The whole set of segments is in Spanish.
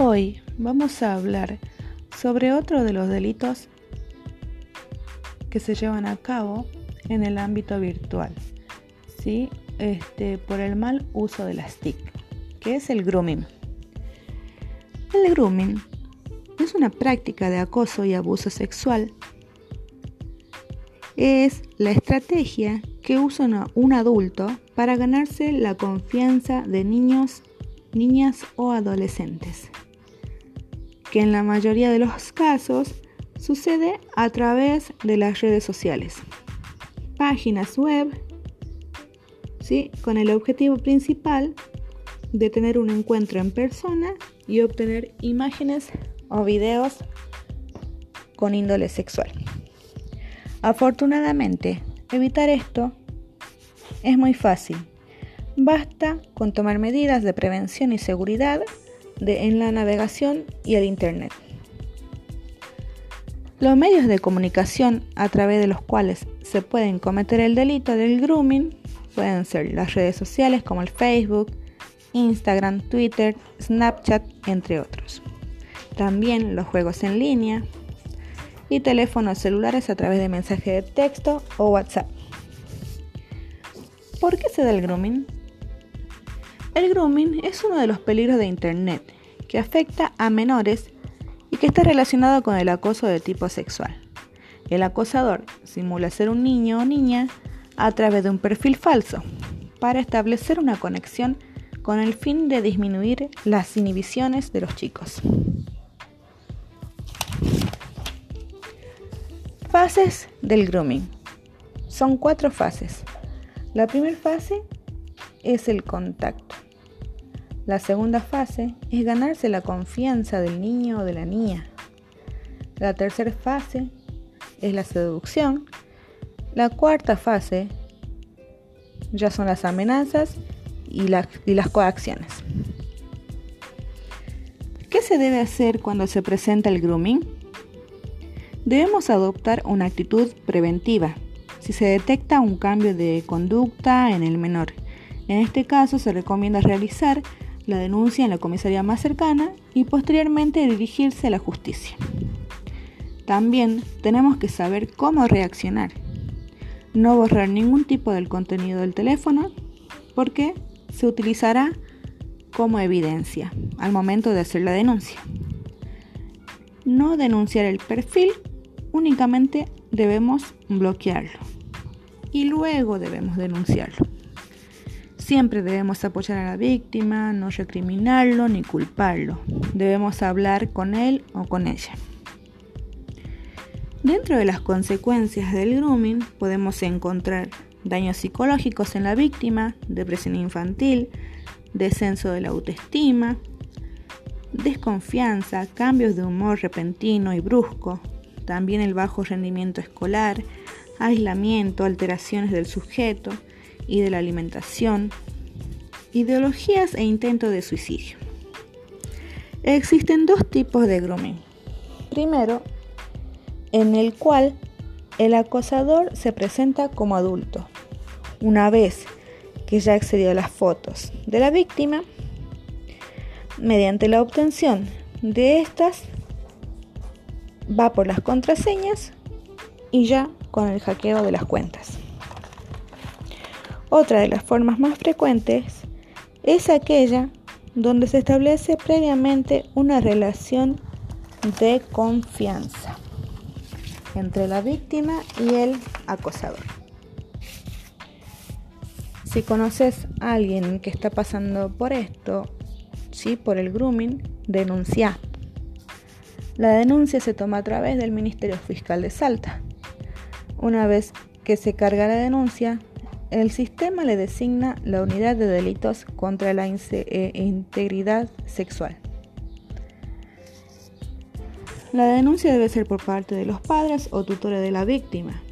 Hoy vamos a hablar sobre otro de los delitos que se llevan a cabo en el ámbito virtual, ¿sí? este, por el mal uso de las TIC, que es el grooming. El grooming es una práctica de acoso y abuso sexual. Es la estrategia que usa un adulto para ganarse la confianza de niños, niñas o adolescentes, que en la mayoría de los casos sucede a través de las redes sociales, páginas web, ¿sí? con el objetivo principal de tener un encuentro en persona y obtener imágenes o videos con índole sexual. Afortunadamente, evitar esto es muy fácil. Basta con tomar medidas de prevención y seguridad en la navegación y el Internet. Los medios de comunicación a través de los cuales se pueden cometer el delito del grooming pueden ser las redes sociales como el Facebook, Instagram, Twitter, Snapchat, entre otros. También los juegos en línea y teléfonos celulares a través de mensaje de texto o WhatsApp. ¿Por qué se da el grooming? El grooming es uno de los peligros de Internet que afecta a menores y que está relacionado con el acoso de tipo sexual. El acosador simula ser un niño o niña a través de un perfil falso para establecer una conexión con el fin de disminuir las inhibiciones de los chicos. Fases del grooming. Son cuatro fases. La primera fase es el contacto. La segunda fase es ganarse la confianza del niño o de la niña. La tercera fase es la seducción. La cuarta fase ya son las amenazas y, y las coacciones. ¿Qué se debe hacer cuando se presenta el grooming? Debemos adoptar una actitud preventiva si se detecta un cambio de conducta en el menor. En este caso se recomienda realizar la denuncia en la comisaría más cercana y posteriormente dirigirse a la justicia. También tenemos que saber cómo reaccionar. No borrar ningún tipo del contenido del teléfono porque se utilizará como evidencia al momento de hacer la denuncia. No denunciar el perfil, únicamente debemos bloquearlo y luego debemos denunciarlo. Siempre debemos apoyar a la víctima, no recriminarlo ni culparlo. Debemos hablar con él o con ella. Dentro de las consecuencias del grooming podemos encontrar daños psicológicos en la víctima, depresión infantil, descenso de la autoestima, desconfianza, cambios de humor repentino y brusco, también el bajo rendimiento escolar, aislamiento, alteraciones del sujeto, y de la alimentación, ideologías e intentos de suicidio. Existen dos tipos de grooming. Primero, en el cual el acosador se presenta como adulto. Una vez que ya accedió a las fotos de la víctima, mediante la obtención de estas, va por las contraseñas y ya con el hackeo de las cuentas. Otra de las formas más frecuentes es aquella donde se establece previamente una relación de confianza entre la víctima y el acosador. Si conoces a alguien que está pasando por esto, ¿sí? por el grooming, denuncia. La denuncia se toma a través del Ministerio Fiscal de Salta. Una vez que se carga la denuncia, el sistema le designa la unidad de delitos contra la eh, integridad sexual. La denuncia debe ser por parte de los padres o tutores de la víctima.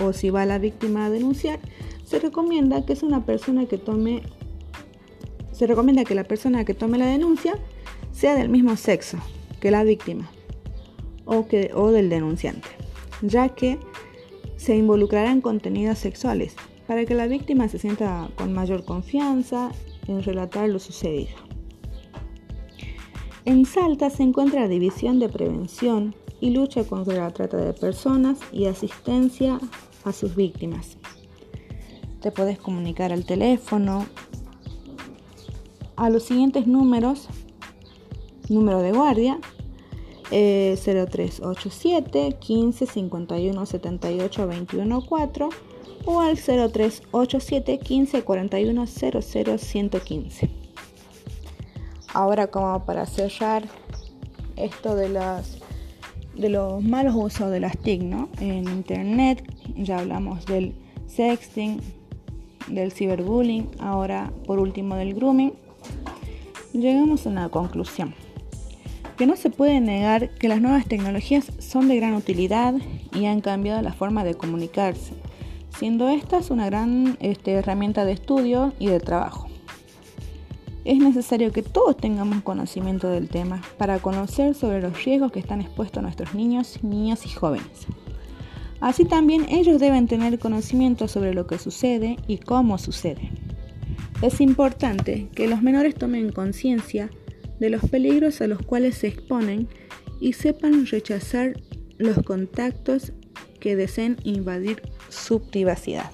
O si va la víctima a denunciar, se recomienda que es una persona que tome se recomienda que la persona que tome la denuncia sea del mismo sexo que la víctima o, que, o del denunciante, ya que se involucrarán contenidos sexuales para que la víctima se sienta con mayor confianza en relatar lo sucedido. En Salta se encuentra la División de Prevención y Lucha contra la Trata de Personas y Asistencia a sus víctimas. Te puedes comunicar al teléfono a los siguientes números. Número de guardia 0387 15 51 78 21 4 o al 0387 15 41 00 115. Ahora como para cerrar esto de las de los malos usos de las TIC ¿no? en internet, ya hablamos del sexting, del ciberbullying, ahora por último del grooming, llegamos a una conclusión que no se puede negar que las nuevas tecnologías son de gran utilidad y han cambiado la forma de comunicarse, siendo estas una gran este, herramienta de estudio y de trabajo. Es necesario que todos tengamos conocimiento del tema para conocer sobre los riesgos que están expuestos nuestros niños, niñas y jóvenes. Así también ellos deben tener conocimiento sobre lo que sucede y cómo sucede. Es importante que los menores tomen conciencia de los peligros a los cuales se exponen y sepan rechazar los contactos que deseen invadir su privacidad.